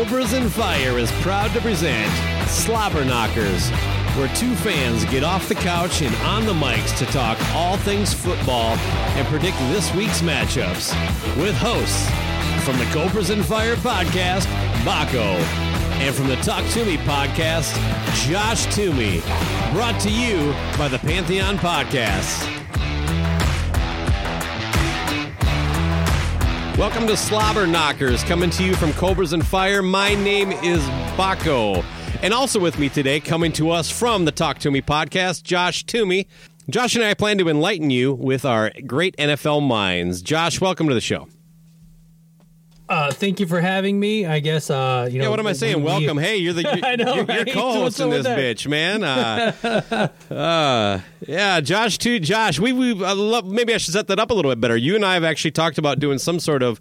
Cobras and Fire is proud to present Slobber Knockers, where two fans get off the couch and on the mics to talk all things football and predict this week's matchups. With hosts from the Cobras and Fire podcast, Baco, and from the Talk to Me podcast, Josh Toomey. Brought to you by the Pantheon Podcasts. Welcome to Slobber Knockers, coming to you from Cobras and Fire. My name is Baco. And also with me today, coming to us from the Talk to Me podcast, Josh Toomey. Josh and I plan to enlighten you with our great NFL minds. Josh, welcome to the show. Uh, thank you for having me. I guess uh, you know. Yeah, what am I saying? we- Welcome. Hey, you're the you're, I know, you're, you're co-host in this that? bitch, man. Uh, uh, yeah, Josh too. Josh, we we uh, love, maybe I should set that up a little bit better. You and I have actually talked about doing some sort of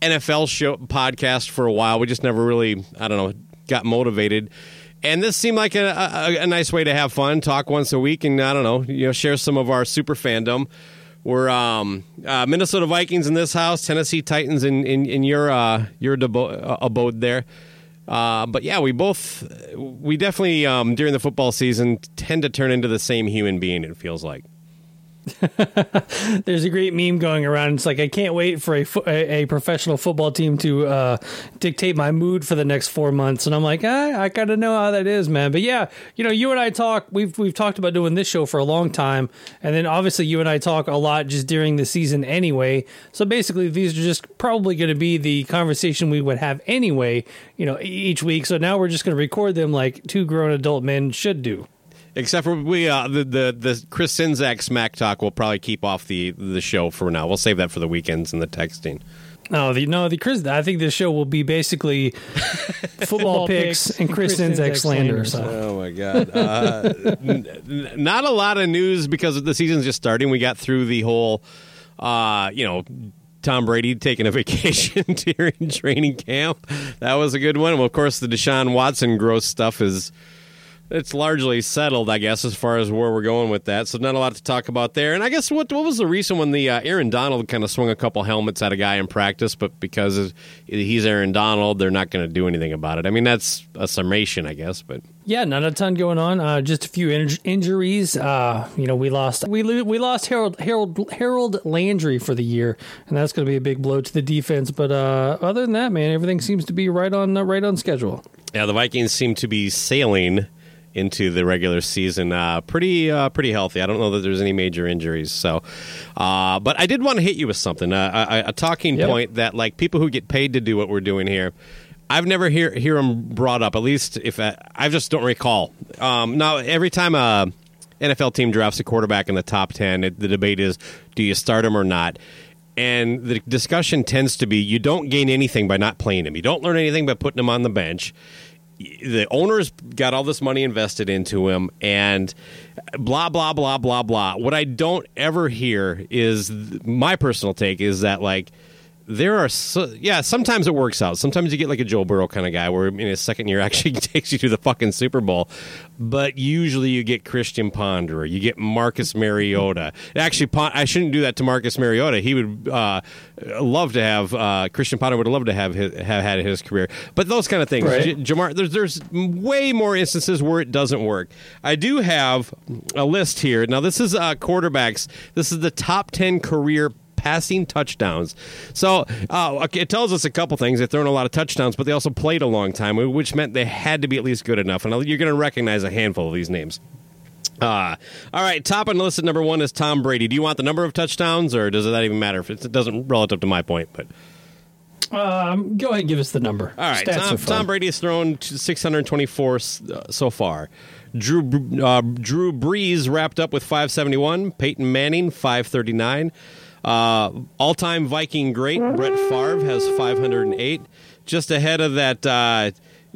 NFL show podcast for a while. We just never really, I don't know, got motivated. And this seemed like a, a, a nice way to have fun, talk once a week, and I don't know, you know, share some of our super fandom. We're um, uh, Minnesota Vikings in this house, Tennessee Titans in in, in your uh, your debo- uh, abode there. Uh, but yeah, we both we definitely um, during the football season tend to turn into the same human being. It feels like. There's a great meme going around. It's like I can't wait for a, fo- a, professional football team to uh, dictate my mood for the next four months, and I'm like, I gotta know how that is, man. But yeah, you know, you and I talk. We've we've talked about doing this show for a long time, and then obviously you and I talk a lot just during the season anyway. So basically, these are just probably going to be the conversation we would have anyway, you know, each week. So now we're just going to record them like two grown adult men should do. Except for we, uh, the the the Chris Sinzak smack talk will probably keep off the the show for now. We'll save that for the weekends and the texting. No, the no the Chris. I think this show will be basically football picks and Chris Sinzak slander. So. Oh my god! Uh, n- n- not a lot of news because the season's just starting. We got through the whole, uh, you know. Tom Brady taking a vacation during training camp. That was a good one. Well, of course, the Deshaun Watson gross stuff is it's largely settled, I guess, as far as where we're going with that. So not a lot to talk about there. And I guess what what was the reason when the uh, Aaron Donald kind of swung a couple helmets at a guy in practice, but because he's Aaron Donald, they're not going to do anything about it. I mean, that's a summation, I guess, but. Yeah, not a ton going on. Uh, just a few in- injuries. Uh, you know, we lost we lo- we lost Harold Harold Harold Landry for the year, and that's going to be a big blow to the defense. But uh, other than that, man, everything seems to be right on uh, right on schedule. Yeah, the Vikings seem to be sailing into the regular season uh, pretty uh, pretty healthy. I don't know that there's any major injuries. So, uh, but I did want to hit you with something, uh, a, a talking Yep. point that like people who get paid to do what we're doing here. I've never hear hear them brought up. At least if I, I just don't recall. Um, now every time a NFL team drafts a quarterback in the top ten, it, the debate is do you start him or not. And the discussion tends to be you don't gain anything by not playing him. You don't learn anything by putting him on the bench the owners got all this money invested into him and blah blah blah blah blah. What i don't ever hear is my personal take is that like there are so, yeah sometimes it works out. Sometimes you get like a joe burrow kind of guy where in his second year actually takes you to the fucking super bowl. But usually you get christian ponderer you get marcus mariota. Actually i shouldn't do that to marcus mariota. He would uh, love to have uh, christian ponder would love to have his, have had his career. But those kind of things Right. J- jamar there's, there's way more instances where it doesn't work. I do have a list here. Now this is uh, quarterbacks. This is the top 10 career passing touchdowns. So uh, it tells us a couple things. They've thrown a lot of touchdowns, but they also played a long time, which meant they had to be at least good enough. And you're going to recognize a handful of these names. Uh, all right, top on the list at number one is Tom Brady. Do you want the number of touchdowns, or does that even matter? If it doesn't relative to my point, but Um, go ahead and give us the number. all right, Tom. Tom Brady has thrown to 624 s- uh, so far. Drew uh, Drew Brees wrapped up with 571. Peyton Manning 539. Uh, All time Viking great Brett Favre has 508. Just ahead of that uh,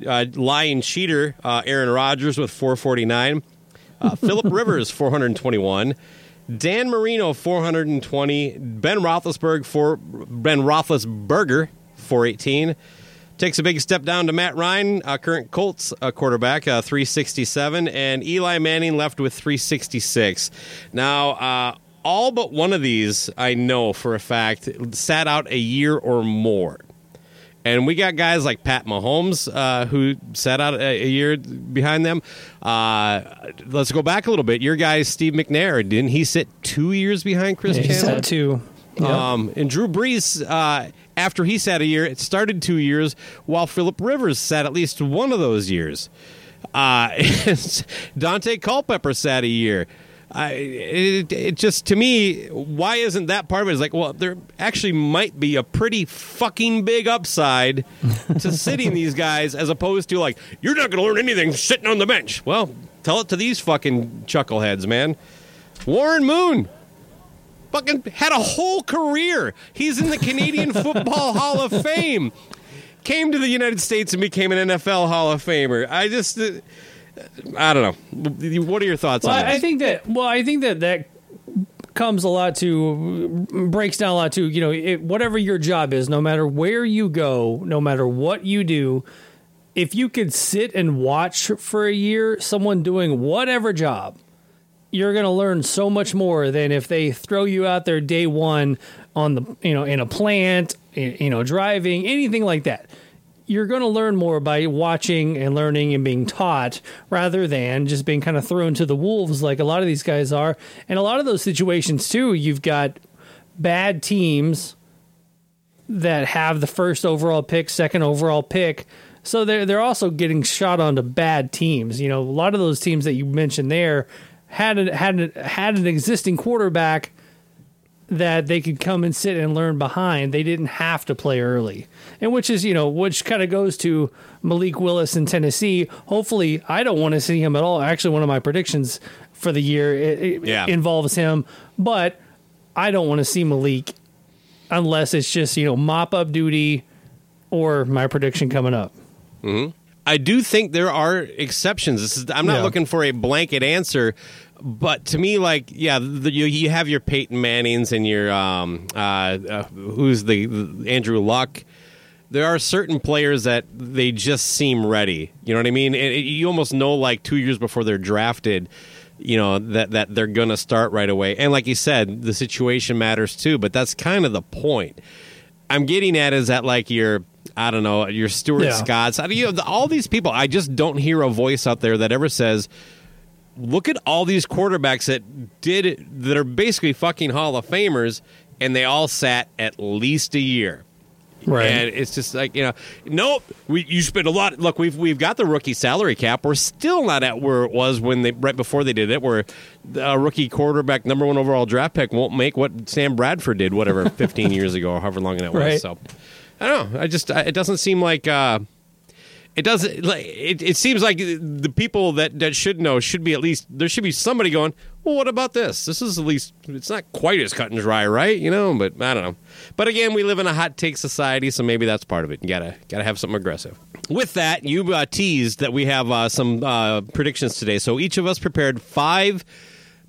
uh, lying cheater uh, Aaron Rodgers with 449. Uh, Philip Rivers 421. Dan Marino 420. Ben Roethlisberger for Ben Roethlisberger 418. Takes a big step down to Matt Ryan, uh, current Colts quarterback, uh, 367, and Eli Manning left with 366. Now, all but one of these I know for a fact sat out a year or more. And we got guys like Pat Mahomes uh, who sat out a, a year behind them. Uh, let's go back a little bit. Your guy, Steve McNair, didn't he sit two years behind Chris Yeah, he's Chandler? had two. Um, and Drew Brees, uh, after he sat a year, it started two years, while Philip Rivers sat at least one of those years. Uh, Daunte Culpepper sat a year. I, it, it just to me, why isn't that part of it? It's like, well, there actually might be a pretty fucking big upside to sitting these guys, as opposed to like, you're not going to learn anything sitting on the bench. Well, tell it to these fucking chuckleheads, man. Warren Moon, fucking had a whole career. He's in the Canadian Football Hall of Fame. Came to the United States and became an NFL Hall of Famer. I just, uh, I don't know. What are your thoughts Well, on I think that. Well, I think that that comes a lot to breaks down a lot to you know it, whatever your job is, no matter where you go, no matter what you do. If you could sit and watch for a year someone doing whatever job, you're going to learn so much more than if they throw you out there day one on the you know in a plant, you know driving anything like that. You're going to learn more by watching and learning and being taught rather than just being kind of thrown to the wolves like a lot of these guys are. And a lot of those situations too, you've got bad teams that have the first overall pick, second overall pick. So they're they're also getting shot onto bad teams. You know, a lot of those teams that you mentioned there had a, had a, had an existing quarterback that they could come and sit and learn behind. They didn't have to play early, and which is you know which kind of goes to Malik Willis in Tennessee. Hopefully, I don't want to see him at all. Actually, one of my predictions for the year it, it involves him, but I don't want to see Malik unless it's just you know mop up duty or my prediction coming up. Mm-hmm. I do think there are exceptions. This is, I'm not Yeah. looking for a blanket answer, but to me, like, yeah, the, you, you have your Peyton Mannings and your um, uh, uh, who's the, the Andrew Luck. There are certain players that they just seem ready. You know what I mean? And it, you almost know, like two years before they're drafted, you know that that they're going to start right away. And like you said, the situation matters too. But that's kind of the point. I'm getting at is that like your I don't know your Stuart Yeah. Scotts, I mean, you know, all these people. I just don't hear a voice out there that ever says, "Look at all these quarterbacks that did that are basically fucking Hall of Famers, and they all sat at least a year." Right. And it's just like you know, nope. We you spend a lot. Look, we've we've got the rookie salary cap. We're still not at where it was when they right before they did it. Where a rookie quarterback, number one overall draft pick, won't make what Sam Bradford did, whatever, fifteen years ago or however long that was. Right. So I don't know. I just I, it doesn't seem like. uh it doesn't like it, it seems like the people that, that should know should be at least there should be somebody going well what about this? This is at least it's not quite as cut and dry right? You know but i don't know. But again we live in a hot take society so maybe that's part of it. You gotta gotta have something aggressive. With that you uh, teased that we have uh, some uh, predictions today. So each of us prepared five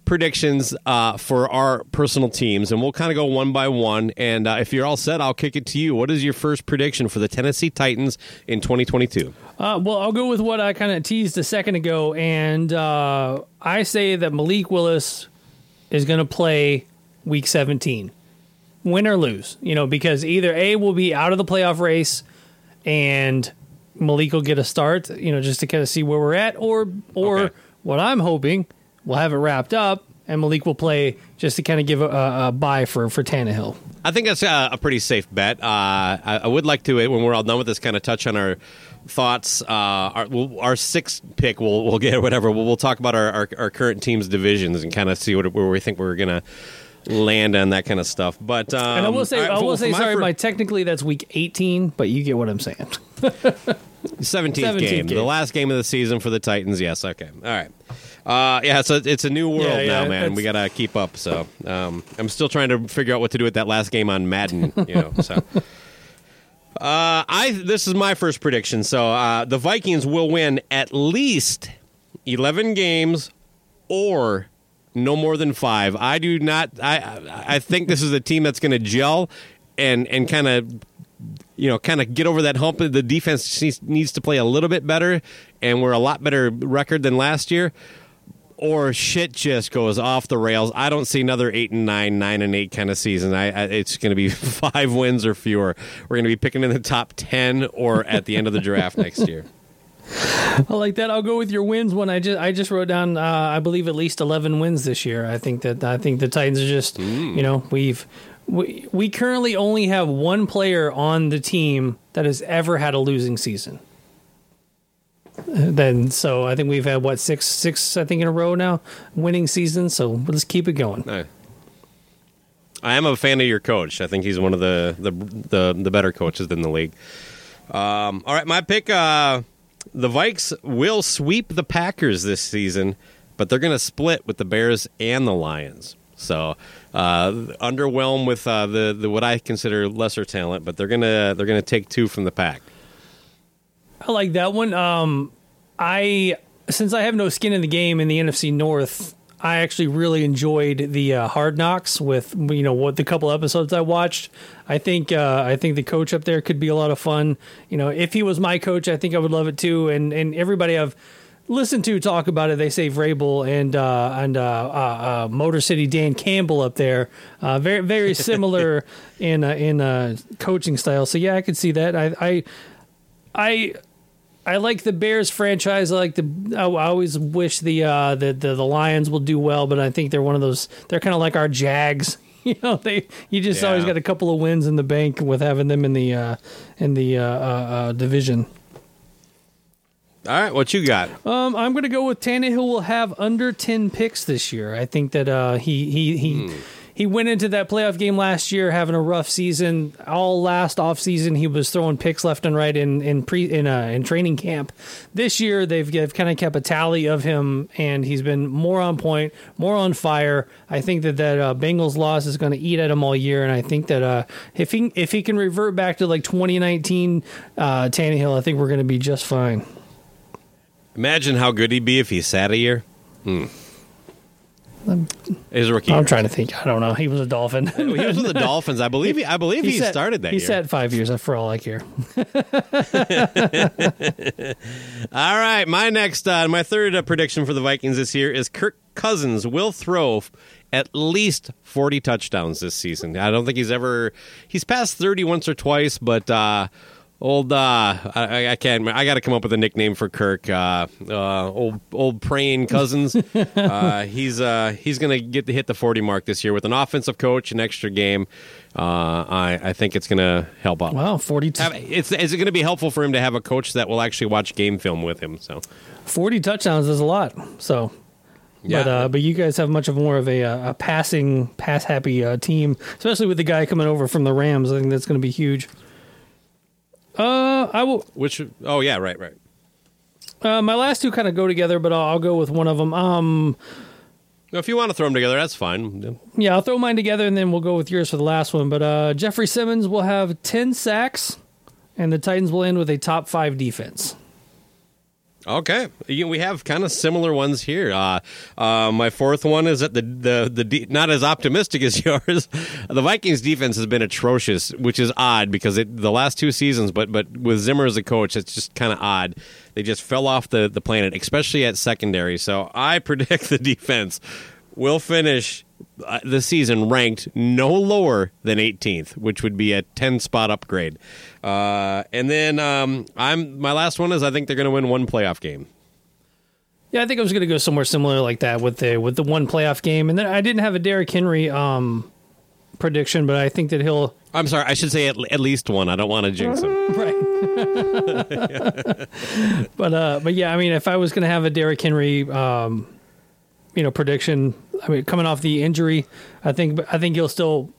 predictions uh, for our personal teams, and we'll kind of go one by one. And uh, if you're all set, I'll kick it to you. What is your first prediction for the Tennessee Titans in 2022? Uh, well, I'll go with what I kind of teased a second ago, and uh, I say that Malik Willis is going to play Week 17, win or lose. You know, because either A will be out of the playoff race, and Malik will get a start. You know, just to kind of see where we're at, or or Okay. what I'm hoping, we'll have it wrapped up, and Malik will play just to kind of give a, a, a buy for for Tannehill. I think that's a, a pretty safe bet. Uh, I, I would like to, when we're all done with this, kind of touch on our thoughts. Uh, our, we'll, our sixth pick, we'll, we'll get whatever. We'll, we'll talk about our, our, our current team's divisions and kind of see what, where we think we're going to land on that kind of stuff. But um, And I will say, right, I will say, sorry, fir- my technically that's week 18, but you get what I'm saying. 17th, 17th game, game. the last game of the season for the Titans. Yes, okay, all right. Uh, yeah, so it's a new world Yeah, yeah, now, man. that's- We got to keep up. So um, I'm still trying to figure out what to do with that last game on Madden. You know, so. Uh, I this is my first prediction. So uh, the Vikings will win at least eleven games, or no more than five. I do not. I I think this is a team that's going to gel and and kind of you know kind of get over that hump. The defense needs to play a little bit better, and we're a lot better record than last year. Or shit just goes off the rails. I don't see another eight and nine, nine and eight kind of season. I, I it's going to be five wins or fewer. We're going to be picking in the top ten or at the end of the draft next year. I like that. I'll go with your wins one. I just I just wrote down uh, I believe at least 11 wins this year. I think that I think the Titans are just you know we've we, we currently only have one player on the team that has ever had a losing season. Then so I think we've had what six six I think in a row now winning season. So let's keep it going. I, I am a fan of your coach. I think he's one of the the the, the better coaches in the league. Um, all right, my pick. Uh, the Vikes will sweep the Packers this season, but they're going to split with the Bears and the Lions. So uh, underwhelmed with uh, the, the what I consider lesser talent, but they're gonna they're gonna take two from the pack. I like that one. Um, I since I have no skin in the game in the NFC North, I actually really enjoyed the uh, Hard Knocks with you know what the couple episodes I watched. I think uh, I think the coach up there could be a lot of fun. You know, if he was my coach, I think I would love it too. And and everybody I've listened to talk about it, they say Vrabel and uh, and uh, uh, uh, Motor City Dan Campbell up there, uh, very very similar in uh, in uh, coaching style. So yeah, I could see that. I I. I I like the Bears franchise. I like the. I I always wish the uh, the, the the Lions will do well, but I think they're one of those. They're kind of like our Jags. You know, they you just always got a couple of wins in the bank with having them in the uh, in the uh, uh, uh, division. All right, what you got? Um, I'm going to go with Tannehill. Will have under ten picks this year. I think that uh, he he he. He went into that playoff game last year having a rough season. All last off season, he was throwing picks left and right in in pre in uh, in training camp. This year, they've, they've kind of kept a tally of him, and he's been more on point, more on fire. I think that that uh, Bengals loss is going to eat at him all year, and I think that uh, if he if he can revert back to like 2019 uh, Tannehill, I think we're going to be just fine. Imagine how good he'd be if he sat a year. His rookie. I'm year. trying to think. I don't know. He was a Dolphin. He was with the Dolphins. I believe. He, I believe he, sat- started that He year. sat five years for all I care. All right, my next, uh, my third uh, prediction for the Vikings this year is Kirk Cousins will throw at least forty touchdowns this season. I don't think he's ever he's passed thirty once or twice, but uh, old uh, I, I can't. I got to come up with a nickname for Kirk. Uh, uh, old old praying Cousins. uh, he's uh, he's gonna get to hit the forty mark this year with an offensive coach, an extra game. Uh, I I think it's gonna help out. Wow, 40, Have, it's is it going to be helpful for him to have a coach that will actually watch game film with him? So 40 touchdowns is a lot. So, Yeah. but uh, but you guys have much of more of a, uh, a passing pass happy uh, team, especially with the guy coming over from the Rams. I think that's going to be huge. Uh, I will. which oh yeah right right Uh, my last two kind of go together, but I'll, I'll go with one of them. Um, if you want to throw them together, that's fine. yeah, I'll throw mine together, and then we'll go with yours for the last one. But uh, Jeffrey Simmons will have 10 sacks, and the Titans will end with a top five defense. Okay, we have kind of similar ones here. Uh, uh, my fourth one is that the the the de- not as optimistic as yours. The Vikings defense has been atrocious, which is odd because it, the last two seasons, but but with Zimmer as a coach, it's just kind of odd. They just fell off the the planet, especially at secondary. So I predict the defense will finish uh, the season ranked no lower than 18th, which would be a 10 spot upgrade. Uh, and then um, I'm my last one is I think they're going to win one playoff game. Yeah, I think I was going to go somewhere similar like that with the with the one playoff game, and then I didn't have a Derrick Henry um, prediction, but I think that he'll I'm sorry, I should say at, at least one. I don't want to jinx him. right. but uh, but yeah, I mean, if I was going to have a Derrick Henry, um, you know, prediction, I mean, coming off the injury, I think I think he'll still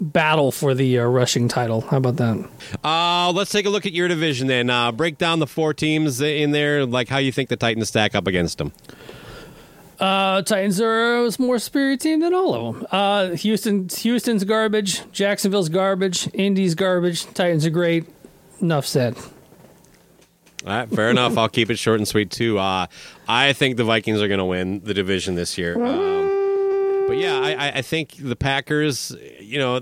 battle for the uh, rushing title. How about that? Uh, let's take a look at your division then. Uh, break down the four teams in there, like how you think the Titans stack up against them. Uh, Titans are a more superior team than all of them. Uh, Houston, Houston's garbage. Jacksonville's garbage. Indy's garbage. Titans are great. Enough said. All right, fair enough. I'll keep it short and sweet too. Uh, I think the Vikings are going to win the division this year. Um, but yeah, I, I- think the Packers, you know,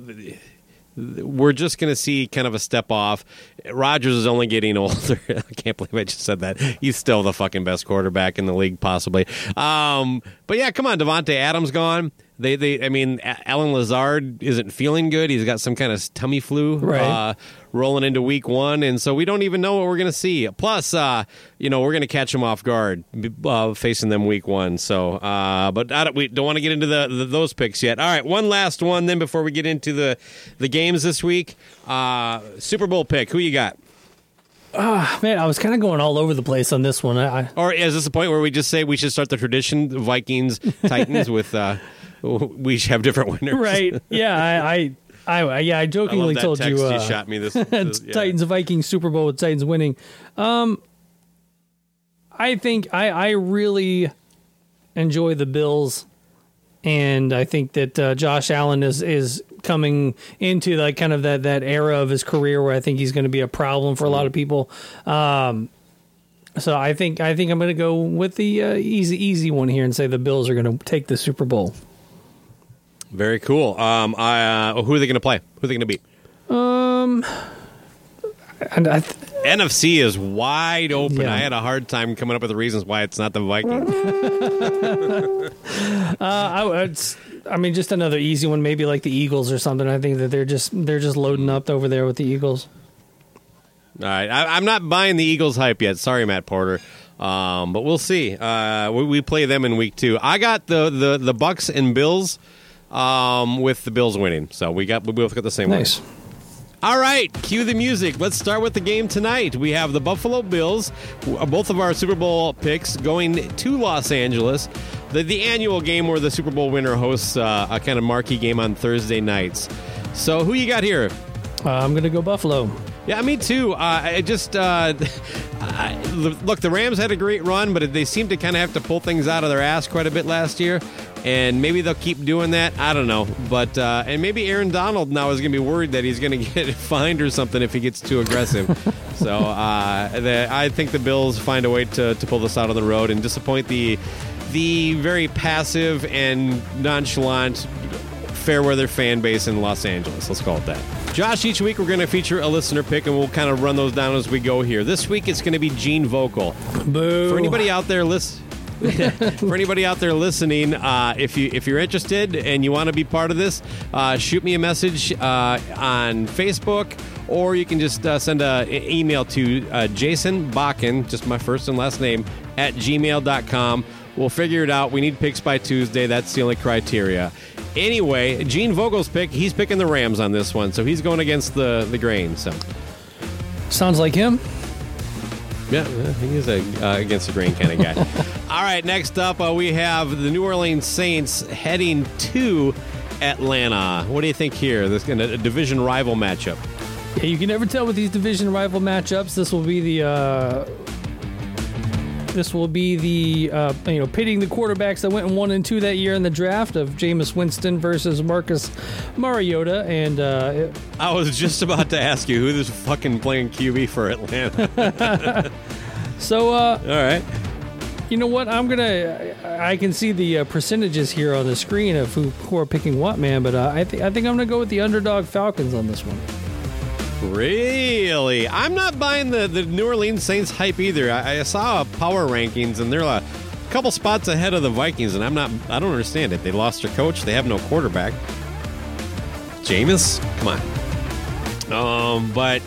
we're just going to see kind of a step off. Rodgers is only getting older. I can't believe I just said that. He's still the fucking best quarterback in the league, possibly. Um, but yeah, come on, Davante Adams gone. They, they, I mean, Allen Lazard isn't feeling good. He's got some kind of tummy flu. Right. Uh, rolling into week one, and so we don't even know what we're going to see. Plus, uh, you know, we're going to catch them off guard uh, facing them week one. So, uh, but I don't, we don't want to get into the, the those picks yet. All right, one last one then before we get into the the games this week. Uh, Super Bowl pick. Who you got? Man, I was kind of going all over the place on this one. I, I Or is this a point where we just say we should start the tradition Vikings Titans with uh, we should have different winners? right? Yeah, I, I, I, yeah, I I jokingly that told you, you, uh, shot me this. this yeah. Titans Vikings Super Bowl with Titans winning. Um, I think I I really enjoy the Bills, and I think that uh, Josh Allen is is coming into like kind of that that era of his career where I think he's going to be a problem for a lot of people. Um, so I think I think I'm going to go with the uh, easy easy one here and say the Bills are going to take the Super Bowl. Very cool. Um, I, uh, who are they going to play? Who are they going to beat? And I th- NFC is wide open. Yeah. I had a hard time coming up with the reasons why it's not the Vikings. I, it's, I mean, just another easy one, maybe like the Eagles or something. I think that they're just they're just loading up over there with the Eagles. All right, I, I'm not buying the Eagles hype yet. Sorry, Matt Porter, um, but we'll see. Uh, we, we play them in week two. I got the the, the Bucs and Bills um, with the Bills winning. So we got we both got the same one. Nice. All right, cue the music. Let's start with the game tonight. We have the Buffalo Bills, both of our Super Bowl picks, going to Los Angeles. The, the annual game where the Super Bowl winner hosts uh, a kind of marquee game on Thursday nights. So, who you got here? Uh, I'm gonna go Buffalo. Yeah, me too. Uh, I just uh, I, look. The Rams had a great run, but they seem to kind of have to pull things out of their ass quite a bit last year, and maybe they'll keep doing that. I don't know, but uh, and maybe Aaron Donald now is going to be worried that he's going to get fined or something if he gets too aggressive. so uh, the, I think the Bills find a way to, to pull this out on the road and disappoint the the very passive and nonchalant fair weather fan base in Los Angeles. Let's call it that. Josh, each week we're going to feature a listener pick, and we'll kind of run those down as we go here. This week it's going to be Gene Vogel. Boo. For anybody out there, listen. For anybody out there listening, uh, if you if you're interested and you want to be part of this, uh, shoot me a message uh, on Facebook, or you can just uh, send an email to uh, Jason Bakken, just my first and last name, at gmail.com. We'll figure it out. We need picks by Tuesday. That's the only criteria. Anyway, Gene Vogel's pick, he's picking the Rams on this one, so he's going against the, the grain. So, Sounds like him. Yeah, yeah, he is a uh, against the grain kind of guy. All right, next up, uh, we have the New Orleans Saints heading to Atlanta. What do you think here? This kind of a division rival matchup. Yeah, you can never tell with these division rival matchups. This will be the uh, this will be the uh, you know pitting the quarterbacks that went in one and two that year in the draft of Jameis Winston versus Marcus Mariota, and uh, it- I was just about to ask you who is fucking playing QB for Atlanta. So, uh, All right. you know what? I'm gonna. I can see the uh, percentages here on the screen of who, who are picking what, man. But uh, I think I think I'm gonna go with the underdog Falcons on this one. Really? I'm not buying the, the New Orleans Saints hype either. I, I saw power rankings and they're a couple spots ahead of the Vikings, and I'm not. I don't understand it. They lost their coach. They have no quarterback. Jameis, come on. Um, but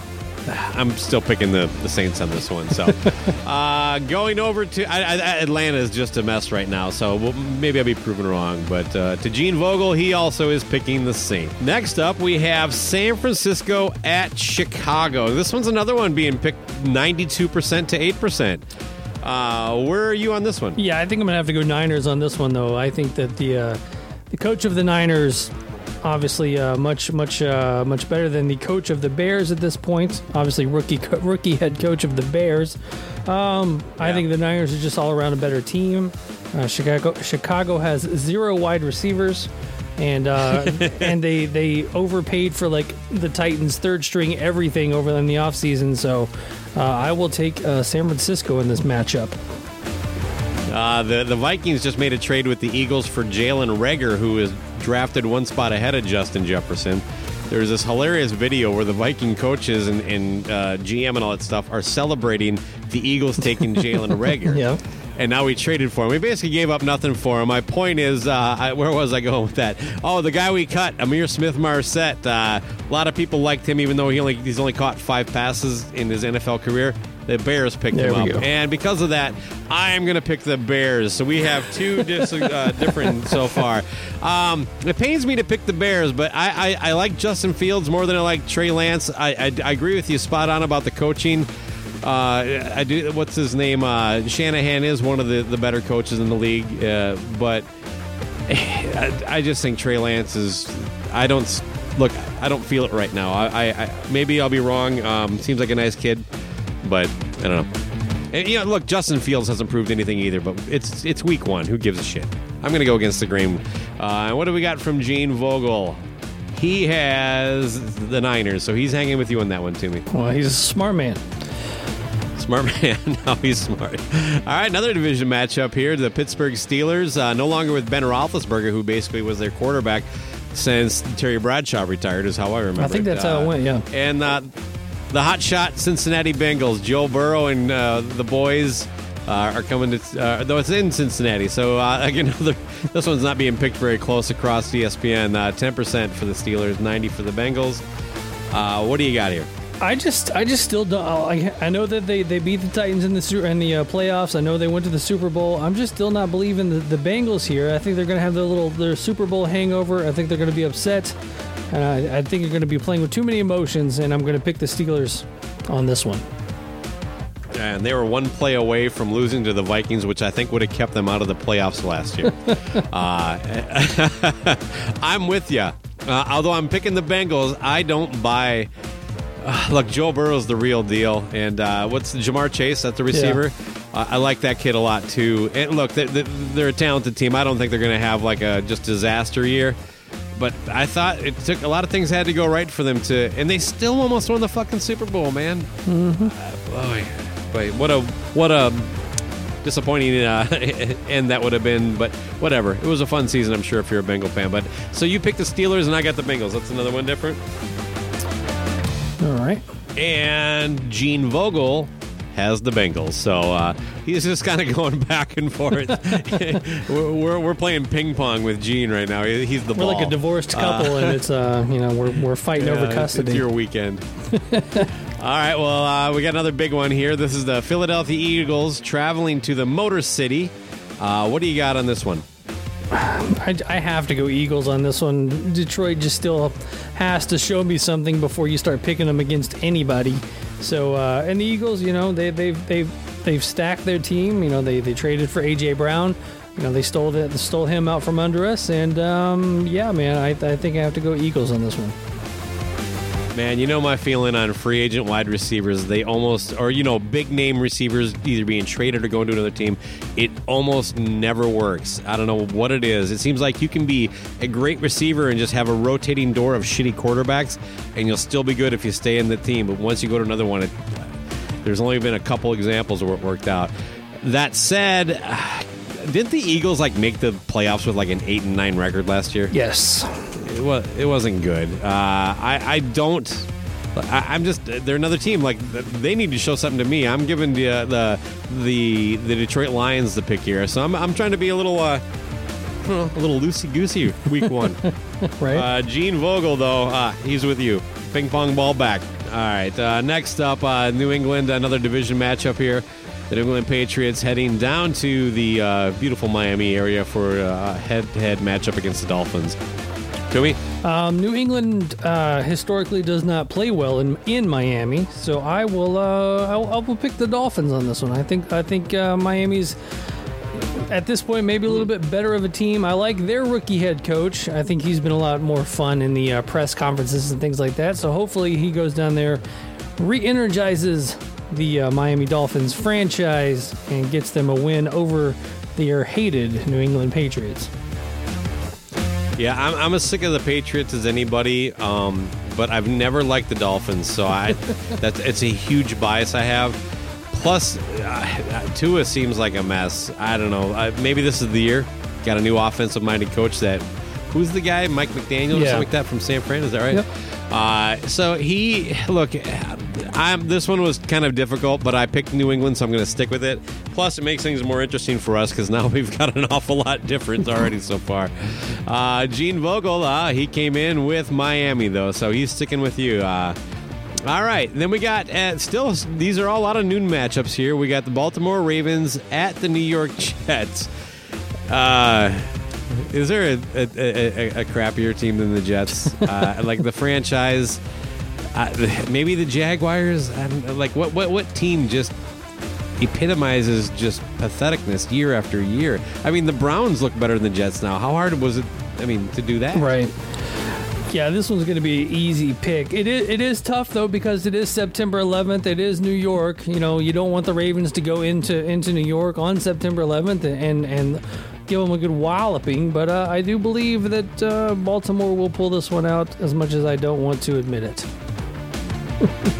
I'm still picking the, the Saints on this one. So, uh, going over to I, I, Atlanta is just a mess right now. So we'll, maybe I'll be proven wrong. But uh, to Gene Vogel, he also is picking the Saints. Next up, we have San Francisco at Chicago. This one's another one being picked 92% to 8%. Uh, where are you on this one? Yeah, I think I'm gonna have to go Niners on this one, though. I think that the uh, the coach of the Niners, obviously, uh, much much uh, much better than the coach of the Bears at this point. Obviously, rookie co- rookie head coach of the Bears. Um, I think the Niners are just all around a better team. Uh, Chicago Chicago has zero wide receivers. And uh, and they they overpaid for like the Titans third string everything over in the offseason. So uh, I will take uh, San Francisco in this matchup. Uh, the the Vikings just made a trade with the Eagles for Jalen Reagor, who is drafted one spot ahead of Justin Jefferson. There's this hilarious video where the Viking coaches and, and uh, GM and all that stuff are celebrating the Eagles taking Jalen Reagor. Yeah. And now we traded for him. We basically gave up nothing for him. My point is, uh, I, where was I going with that? Oh, the guy we cut, Ihmir Smith Marsette. Uh, a lot of people liked him, even though he only he's only caught five passes in his NFL career. The Bears picked There him up, go. and because of that, I am going to pick the Bears. So we have two dis- uh, different so far. Um, it pains me to pick the Bears, but I, I, I like Justin Fields more than I like Trey Lance. I, I, I agree with you spot on about the coaching. Uh, I do. What's his name? Uh, Shanahan is one of the, the better coaches in the league, uh, but I, I just think Trey Lance is. I don't look. I don't feel it right now. I, I, I maybe I'll be wrong. Um, seems like a nice kid, but I don't know. And, you know, look, Justin Fields hasn't proved anything either, but it's it's week one. Who gives a shit? I'm going to go against the grain. Uh, what do we got from Gene Vogel? He has the Niners, so he's hanging with you on that one, Timmy. Well, he's a smart man. Smart man. now he's smart. All right, another division matchup here. The Pittsburgh Steelers, uh, no longer with Ben Roethlisberger, who basically was their quarterback since Terry Bradshaw retired, is how I remember. I think that's how it went, yeah. And uh, the hotshot Cincinnati Bengals, Joe Burrow and uh, the boys. Uh, are coming to uh, though it's in Cincinnati, so uh, again, another, this one's not being picked very close across ESPN. Uh, Ten percent for the Steelers, ninety for the Bengals. Uh, what do you got here? I just, I just still don't. I, I know that they, they beat the Titans in the in the uh, playoffs. I know they went to the Super Bowl. I'm just still not believing the, the Bengals here. I think they're going to have their little their Super Bowl hangover. I think they're going to be upset, and I, I think you're going to be playing with too many emotions. And I'm going to pick the Steelers on this one. And they were one play away from losing to the Vikings, which I think would have kept them out of the playoffs last year. uh, I'm with you. Uh, although I'm picking the Bengals, I don't buy. Uh, look, Joe Burrow's the real deal, and uh, what's Ja'Marr Chase? That's the receiver. Uh, I like that kid a lot too. And look, they're, they're a talented team. I don't think they're going to have like a just disaster year. But I thought it took a lot of things had to go right for them to, and they still almost won the fucking Super Bowl, man. Uh, boy, boy, what a what a disappointing uh, end that would have been. But whatever, it was a fun season, I'm sure, if you're a Bengal fan. But so you picked the Steelers, and I got the Bengals. That's another one different. All right. And Gene Vogel has the Bengals. So uh, he's just kind of going back and forth. we're, we're, we're playing ping pong with Gene right now. He- He's the We're ball. like a divorced couple, and it's uh, you know, we're we're fighting Yeah, over custody. It's your weekend. All right, well, uh, we got another big one here. This is the Philadelphia Eagles traveling to the Motor City. Uh, what do you got on this one? I, I have to go Eagles on this one. Detroit just still has to show me something before you start picking them against anybody. So uh, and the Eagles, you know, they they've they've they've stacked their team. You know, they they traded for AJ Brown. You know, they stole it, stole him out from under us. And um, yeah, man, I, I think I have to go Eagles on this one. Man, you know my feeling on free agent wide receivers. They almost, or you know, big name receivers either being traded or going to another team. It almost never works. I don't know what it is. It seems like you can be a great receiver and just have a rotating door of shitty quarterbacks, and you'll still be good if you stay in the team. But once you go to another one, it, There's only been a couple examples where it worked out. That said, didn't the Eagles like make the playoffs with like an eight and nine record last year? Yes. It was. It wasn't good. Uh, I. I don't. I, am just. They're another team. Like they need to show something to me. I'm giving the uh, the the the Detroit Lions the pick here. So I'm. I'm trying to be a little. Uh, know, a little loosey goosey week one. right. Uh, Gene Vogel, though, uh, he's with you. Ping pong ball back. All right. Uh, next up, uh, New England, another division matchup here. The New England Patriots heading down to the uh, beautiful Miami area for a head to head matchup against the Dolphins. Toomey? Um, New England uh, historically does not play well in in Miami, so I will uh, I will, I will pick the Dolphins on this one. I think I think uh, Miami's at this point maybe a little bit better of a team. I like their rookie head coach. I think he's been a lot more fun in the uh, press conferences and things like that. So hopefully he goes down there, re-energizes the uh, Miami Dolphins franchise, and gets them a win over their hated New England Patriots. Yeah, I'm, I'm as sick of the Patriots as anybody, um, but I've never liked the Dolphins, so I that's it's a huge bias I have. Plus, uh, Tua seems like a mess. I don't know. Uh, maybe this is the year. Got a new offensive-minded coach. That who's the guy? Mike McDaniel or Yeah. something like that from San Fran. Is that right? Yep. Uh, so he look. I'm. This one was kind of difficult, but I picked New England, so I'm going to stick with it. Plus, it makes things more interesting for us because now we've got an awful lot different already so far. Uh, Gene Vogel, uh, he came in with Miami though, so he's sticking with you. Uh, all right, then we got uh, still. These are all a lot of noon matchups here. We got the Baltimore Ravens at the New York Jets. Uh, is there a, a, a, a crappier team than the Jets? Uh, like the franchise, uh, maybe the Jaguars. I don't, like what what what team just epitomizes just patheticness year after year? I mean, the Browns look better than the Jets now. How hard was it? I mean, to do that? Right. Yeah, this one's going to be an easy pick. It is, it is tough though because it is September 11th. It is New York. You know, you don't want the Ravens to go into into New York on September 11th and and give them a good walloping. But uh, I do believe that uh, Baltimore will pull this one out, as much as I don't want to admit it.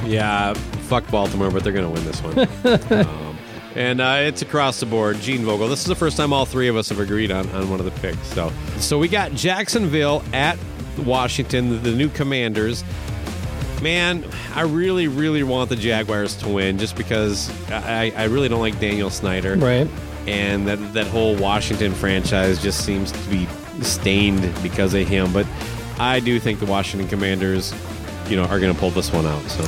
Yeah, fuck Baltimore, but they're going to win this one. um, and uh, it's across the board. Gene Vogel. This is the first time all three of us have agreed on, on one of the picks. So, so we got Jacksonville at Washington, the, the new Commanders. Man, I really, really want the Jaguars to win, just because I, I really don't like Daniel Snyder, Right. And that that whole Washington franchise just seems to be stained because of him. But I do think the Washington Commanders, you know, are going to pull this one out. So.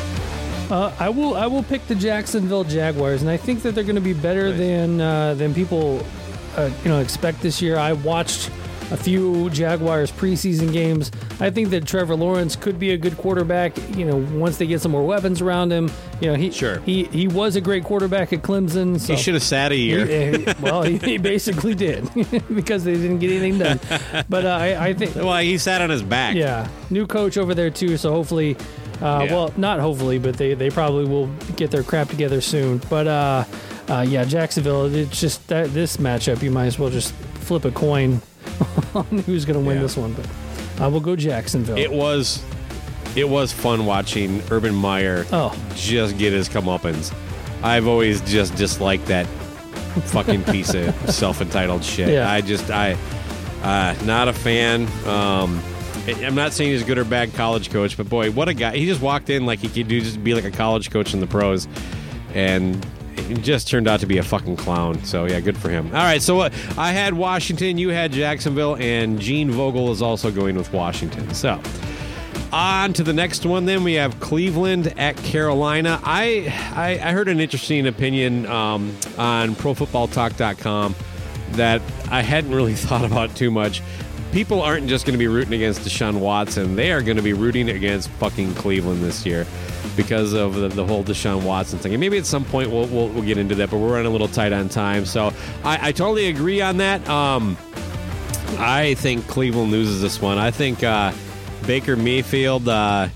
Uh, I will. I will pick the Jacksonville Jaguars, and I think that they're going to be better Right. than uh, than people, uh, you know, expect this year. I watched a few Jaguars preseason games. I think that Trevor Lawrence could be a good quarterback. You know, once they get some more weapons around him. You know, he Sure. he he was a great quarterback at Clemson. So He should have sat a year. He- well, he, he basically did because they didn't get anything done. But uh, I, I think Well, he sat on his back. yeah, new coach over there too. So hopefully, uh, Yeah. well, not hopefully, but they, they probably will get their crap together soon. But uh, uh, yeah, Jacksonville. It's just that this matchup. You might as well just flip a coin on who's going to win Yeah. this one. But I will go Jacksonville. It was, it was fun watching Urban Meyer oh, just get his comeuppance. I've always just disliked that fucking piece of self-entitled shit. Yeah. I just, I, uh, not a fan. Um, I'm not saying he's a good or bad college coach, but boy, what a guy! He just walked in like he could do just be like a college coach in the pros, and it just turned out to be a fucking clown. So yeah, good for him. All right, so uh, I had Washington, you had Jacksonville, and Gene Vogel is also going with Washington. So on to the next one. Then we have Cleveland at Carolina. I I, I heard an interesting opinion um, on ProFootballTalk.com that I hadn't really thought about too much. People aren't just going to be rooting against Deshaun Watson; they are going to be rooting against fucking Cleveland this year because of the, the whole Deshaun Watson thing. And maybe at some point we'll, we'll, we'll get into that, but we're running a little tight on time. So I, I totally agree on that. Um, I think Cleveland loses this one. I think uh, Baker Mayfield uh,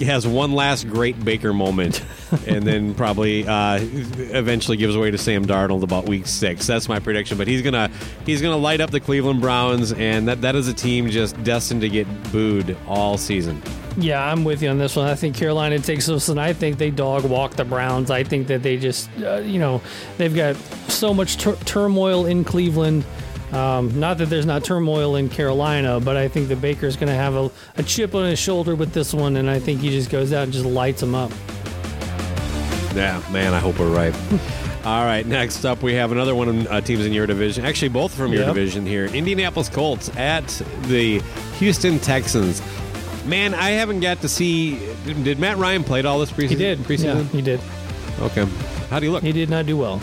has one last great Baker moment and then probably uh, eventually gives away to Sam Darnold about week six. That's my prediction. But he's gonna he's gonna light up the Cleveland Browns, and that that is a team just destined to get booed all season. Yeah, I'm with you on this one. I think Carolina takes this, and I think they dog walk the Browns. I think that they just, uh, you know, they've got so much tur- turmoil in Cleveland. Um, not that there's not turmoil in Carolina, but I think the Baker's going to have a, a chip on his shoulder with this one, and I think he just goes out and just lights them up. Yeah, man, I hope we're right. All right, next up we have another one of uh, teams in your division. Actually, both from your Yep. division here. Indianapolis Colts at the Houston Texans. Man, I haven't got to see. Did Matt Ryan played all this preseason? He did. Preseason. Yeah, he did. Okay. How do you look? He did not do well.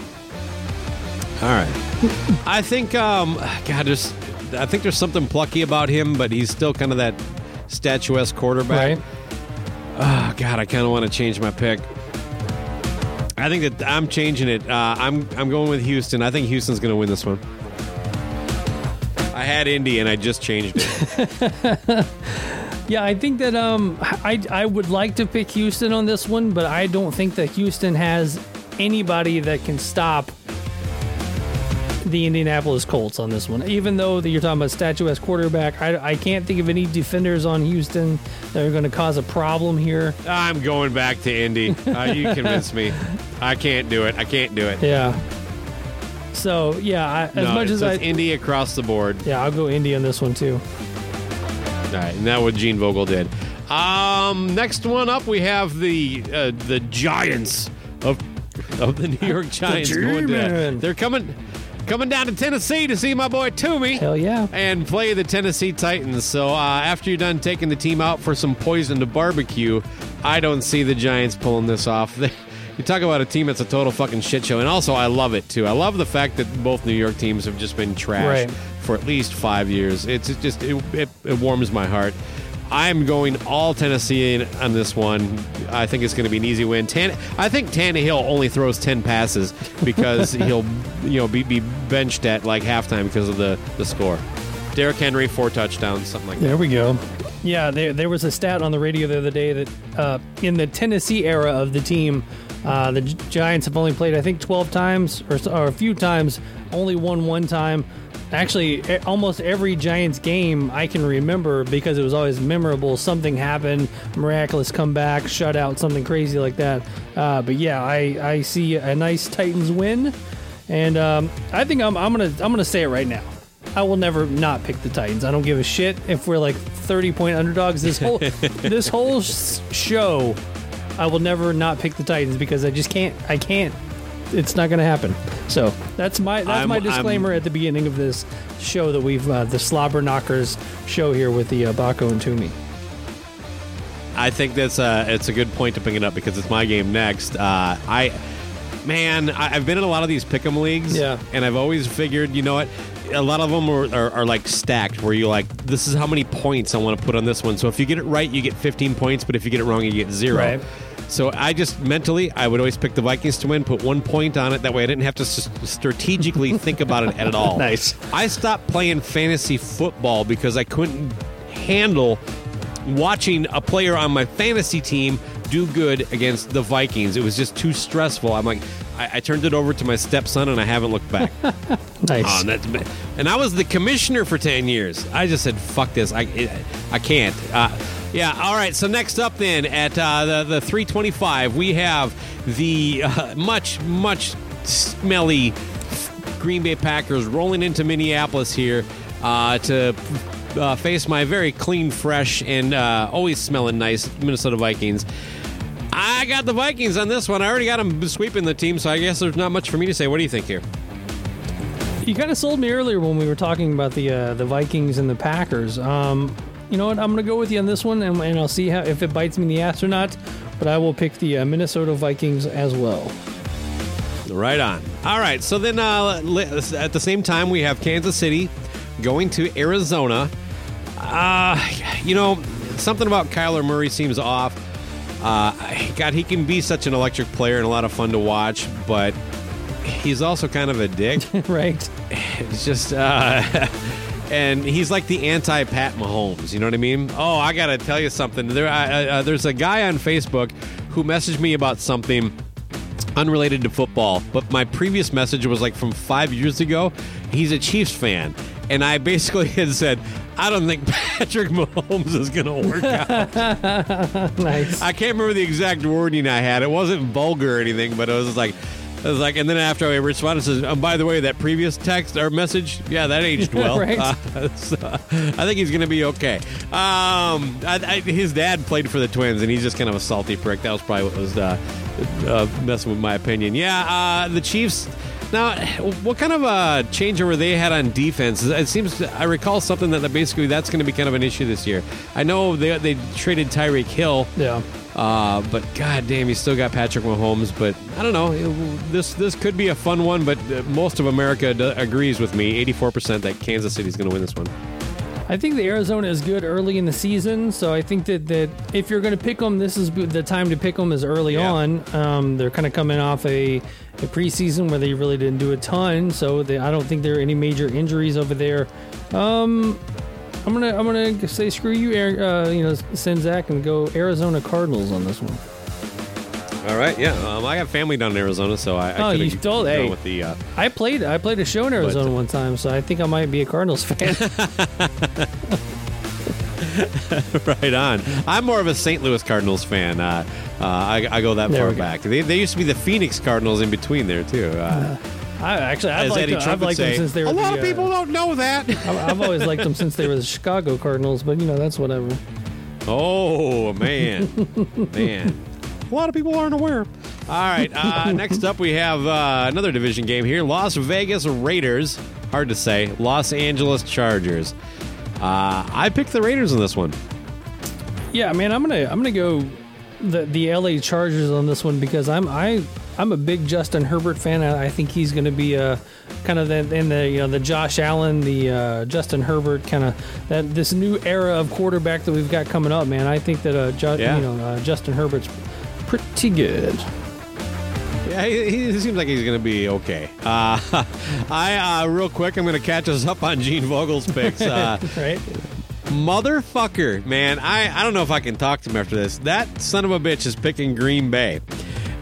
All right. I think, um, God, there's, I think there's something plucky about him, but he's still kind of that statuesque quarterback. Right? Oh, God, I kind of want to change my pick. I think that I'm changing it. Uh, I'm I'm going with Houston. I think Houston's going to win this one. I had Indy and I just changed it. Yeah, I think that um, I I would like to pick Houston on this one, but I don't think that Houston has anybody that can stop the Indianapolis Colts on this one. Even though that you're talking about statuesque quarterback, I, I can't think of any defenders on Houston that are going to cause a problem here. I'm going back to Indy. Uh, you convinced me. I can't do it. I can't do it. Yeah. So yeah, I, as No, much as I Indy across the board. yeah, I'll go Indy on this one too. All right, and that what Gene Vogel did. Um, next one up, we have the uh, the Giants of of the New York Giants. going to, they're coming coming down to Tennessee to see my boy Toomey. Hell yeah. And play the Tennessee Titans. So uh, after you're done taking the team out for some poison to barbecue, I don't see the Giants pulling this off. You talk about a team that's a total fucking shit show, and also I love it too. I love the fact that both New York teams have just been trash Right. for at least five years. It's it just it, it, it warms my heart. I'm going all Tennessee on this one. I think it's going to be an easy win. Tan- I think Tannehill only throws ten passes because he'll you know be, be benched at like halftime because of the the score. Derrick Henry four touchdowns, something like that. There we go. Yeah, there, there was a stat on the radio the other day that uh, in the Tennessee era of the team, uh, the Giants have only played, I think, 12 times or, or a few times, only won one time. Actually, almost every Giants game I can remember because it was always memorable. Something happened, miraculous comeback, shutout, something crazy like that. Uh, but yeah, I, I see a nice Titans win, and um, I think I'm, I'm gonna I'm gonna say it right now. I will never not pick the Titans. I don't give a shit if we're like 30 point underdogs this whole this whole show. I will never not pick the Titans because I just can't I can't it's not going to happen. So, that's my that's I'm- my I'm- disclaimer at the beginning of this show that we've uh, the Slobber Knockers show here with the uh, Baco and Toomey. I think that's a it's a good point to bring it up because it's my game next. Uh, I man, I, I've been in a lot of these pick'em leagues, Yeah. and I've always figured, you know what. A lot of them are, are, are like stacked, where you're like, this is how many points I want to put on this one. So if you get it right, you get 15 points, but if you get it wrong, you get zero. Right. So I just mentally, I would always pick the Vikings to win, put one point on it. That way, I didn't have to s- strategically think about it at all. Nice. I stopped playing fantasy football because I couldn't handle watching a player on my fantasy team do good against the Vikings. It was just too stressful. I'm like, I, I turned it over to my stepson, and I haven't looked back. Nice. Oh, and, that's, and I was the commissioner for 10 years. I just said, fuck this. I, I can't. Uh, yeah, all right. So next up then at uh, the, the 325, we have the uh, much, much smelly Green Bay Packers rolling into Minneapolis here uh, to uh, face my very clean, fresh, and uh, always smelling nice Minnesota Vikings. I got the Vikings on this one. I already got them sweeping the team, so I guess there's not much for me to say. What do you think here? You kind of sold me earlier when we were talking about the uh, the Vikings and the Packers. Um, you know what? I'm going to go with you on this one, and, and I'll see how if it bites me in the ass or not. But I will pick the uh, Minnesota Vikings as well. Right on. All right. So then, uh, at the same time, we have Kansas City going to Arizona. Uh, you know, something about Kyler Murray seems off. Uh, God, he can be such an electric player and a lot of fun to watch, but he's also kind of a dick. right? It's just, uh, and he's like the anti Pat Mahomes. You know what I mean? Oh, I got to tell you something. There, uh, uh, there's a guy on Facebook who messaged me about something unrelated to football, but my previous message was like from five years ago. He's a Chiefs fan. And I basically had said, I don't think Patrick Mahomes is going to work out. nice. I can't remember the exact wording I had. It wasn't vulgar or anything, but it was like, was like, and then after I responded, says, oh, by the way, that previous text or message, yeah, that aged well. Right. Uh, so I think he's going to be okay. Um, I, I, his dad played for the Twins, and he's just kind of a salty prick. That was probably what was uh, uh, messing with my opinion. Yeah, uh, the Chiefs. Now, what kind of a changeover they had on defense? It seems I recall something that basically that's going to be kind of an issue this year. I know they they traded Tyreek Hill. Yeah. Uh, but god damn, you still got Patrick Mahomes. But I don't know. This this could be a fun one. But uh, most of America d- agrees with me, eighty four percent, that Kansas City's going to win this one. I think the Arizona is good early in the season, so I think that, that if you're going to pick them, this is the time to pick them is early Yeah. on. Um, they're kind of coming off a, a preseason where they really didn't do a ton, so they, I don't think there are any major injuries over there. Um, I'm gonna I'm gonna say screw you, Aaron, uh, you know, send Zach and go Arizona Cardinals on this one. All right, yeah. Um, I got family down in Arizona, so I, I Oh, you still- gone hey. with the. Uh, I played I played a show in Arizona one time, so I think I might be a Cardinals fan. right on. I'm more of a St. Louis Cardinals fan. Uh, uh, I, I go that There far back. They, they used to be the Phoenix Cardinals in between there too. Uh, I actually I've as liked, Eddie them, Trump I've liked them say, since they were a lot the, of people uh, don't know that. I've always liked them since they were the Chicago Cardinals, but you know that's whatever. Oh man, man. A lot of people aren't aware. All right. Uh, next up, we have uh, another division game here: Las Vegas Raiders. Hard to say. Los Angeles Chargers. Uh, I picked the Raiders in this one. Yeah, man, I'm gonna I'm gonna go the the LA Chargers on this one because I'm I I'm a big Justin Herbert fan. I, I think he's gonna be a kind of the, in the you know the Josh Allen, the uh, Justin Herbert kind of that this new era of quarterback that we've got coming up, man. I think that uh, Ju- Yeah. you know uh, Justin Herbert's pretty good. Yeah, he, he seems like he's going to be okay. Uh, I uh, real quick, I'm going to catch us up on Gene Vogel's picks. Uh, Right? motherfucker, man, I, I don't know if I can talk to him after this. That son of a bitch is picking Green Bay.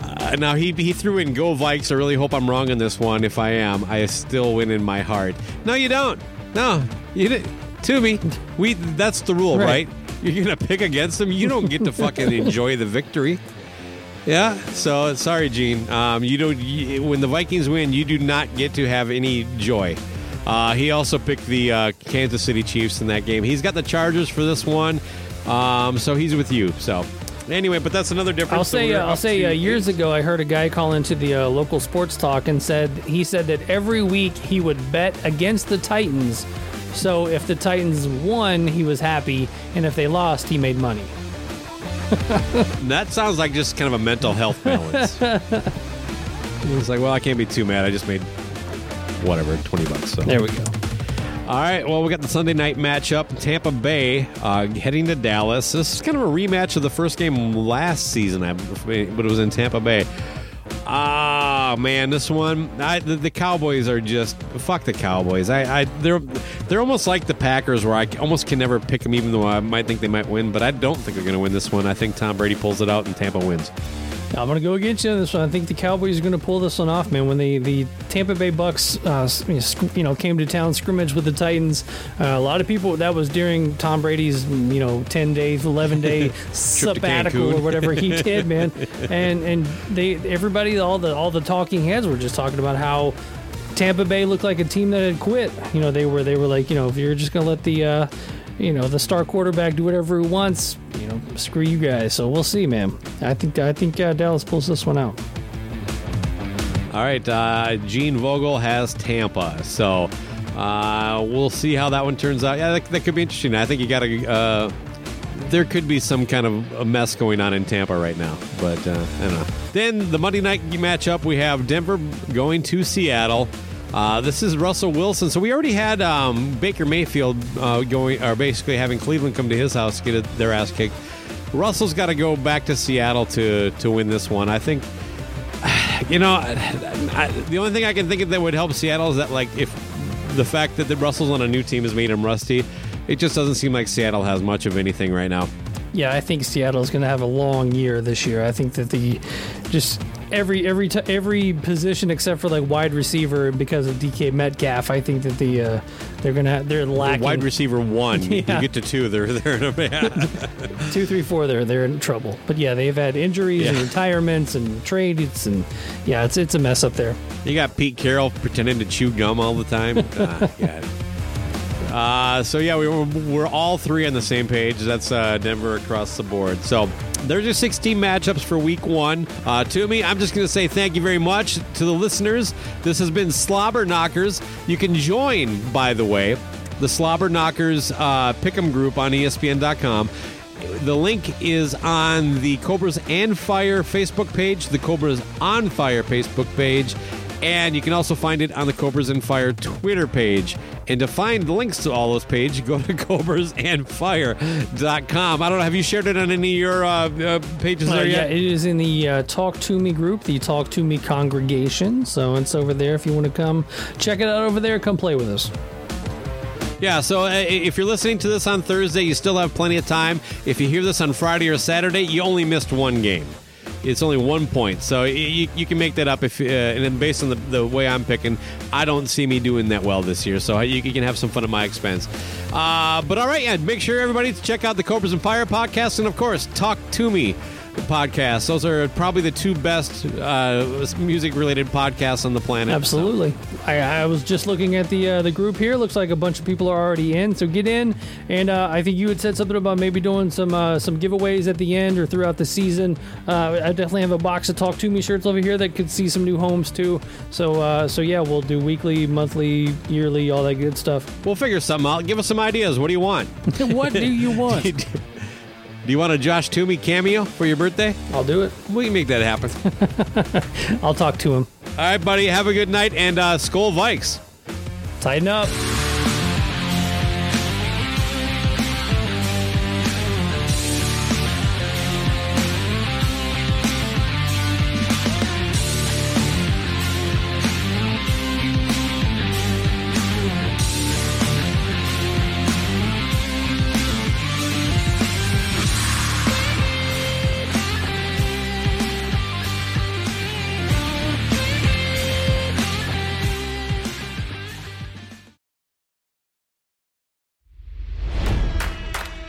Uh, now he he threw in go Vikes. I really hope I'm wrong on this one. If I am, I still win in my heart. No, you don't. No, you didn't. To me, we that's the rule, Right. right? You're gonna pick against them. You don't get to fucking enjoy the victory. Yeah. So sorry, Gene. Um, you don't. You, when the Vikings win, you do not get to have any joy. Uh, he also picked the uh, Kansas City Chiefs in that game. He's got the Chargers for this one, um, so he's with you. So anyway, but that's another difference. I'll say uh, I'll say uh, years ago I heard a guy call into the uh, local sports talk and said he said that every week he would bet against the Titans. So if the Titans won, he was happy, and if they lost, he made money. That sounds like just kind of a mental health balance. it's like, well, I can't be too mad. I just made whatever twenty bucks. So There we go. All right. Well, we got the Sunday night matchup. Tampa Bay uh, heading to Dallas. This is kind of a rematch of the first game last season, I- but it was in Tampa Bay. Ah, man, this one. I, the, the Cowboys are just fuck the Cowboys. I, I, they're they're almost like the Packers, where I almost can never pick them, even though I might think they might win. But I don't think they're going to win this one. I think Tom Brady pulls it out and Tampa wins. I'm gonna go against you on this one. I think the Cowboys are gonna pull this one off, man. When the the Tampa Bay Bucs, uh, you know, sc- you know, came to town scrimmage with the Titans, uh, a lot of people that was during Tom Brady's, you know, ten days, eleven day sabbatical or whatever he did, man. And and they everybody, all the all the talking heads were just talking about how. Tampa Bay looked like a team that had quit. You know, they were they were like, you know, if you're just gonna let the, uh, you know, the star quarterback do whatever he wants, you know, screw you guys. So we'll see, man. I think I think uh, Dallas pulls this one out. All right, uh, Gene Vogel has Tampa, so uh, we'll see how that one turns out. Yeah, that, that could be interesting. I think you got to. Uh, there could be some kind of a mess going on in Tampa right now, but uh, I don't know. Then the Monday night matchup, we have Denver going to Seattle. Uh, this is Russell Wilson. So we already had um, Baker Mayfield uh, going, or basically having Cleveland come to his house to get their ass kicked. Russell's got to go back to Seattle to to win this one. I think you know, I, the only thing I can think of that would help Seattle is that, like, if the fact that the Russell's on a new team has made him rusty, it just doesn't seem like Seattle has much of anything right now. Yeah, I think Seattle's going to have a long year this year. I think that the just every every t- every position except for like wide receiver because of DK Metcalf, I think that the uh, they're to have, they're lacking Wide receiver one. You get to two, they're they're in a man. two, three, four. They're they're in trouble. But yeah, they've had injuries and retirements and trades and yeah, it's it's a mess up there. You got Pete Carroll pretending to chew gum all the time. Ah, God. Uh, so yeah, we were, we're all three on the same page. That's uh, Denver across the board. So there's your 16 matchups for Week One. Uh, to me, I'm just going to say thank you very much to the listeners. This has been Slobber Knockers. You can join, by the way, the Slobber Knockers uh, Pick'em group on ESPN.com. The link is on the Cobras and Fire Facebook page, the Cobras on Fire Facebook page, and you can also find it on the Cobras and Fire Twitter page. And to find links to all those pages, go to cobrasandfire.com. I don't know, have you shared it on any of your uh, uh, pages Uh, there yeah, yet? it is in the uh, Talk to Me group, the Talk to Me congregation. So it's over there if you want to come check it out over there. Come play with us. Yeah, so uh, if you're listening to this on Thursday, you still have plenty of time. If you hear this on Friday or Saturday, you only missed one game. It's only one point, so you, you can make that up. If uh, and then based on the, the way I'm picking, I don't see me doing that well this year. So you, you can have some fun at my expense. Uh, but all right, yeah, make sure everybody to check out the Cobras and Fire podcast, and of course, talk to me podcast. Those are probably the two best uh, music related podcasts on the planet. Absolutely. I, I was just looking at the uh, the group here. Looks like a bunch of people are already in. So get in. And uh, I think you had said something about maybe doing some uh, some giveaways at the end or throughout the season. Uh, I definitely have a box of Talk to Me shirts over here that could see some new homes too. So uh, so yeah, we'll do weekly, monthly, yearly, all that good stuff. We'll figure something out. Give us some ideas. What do you want? what do you want? Do you want a Josh Toomey cameo for your birthday? I'll do it. We can make that happen. I'll talk to him. All right, buddy. Have a good night and uh, Skol Vikes. Tighten up.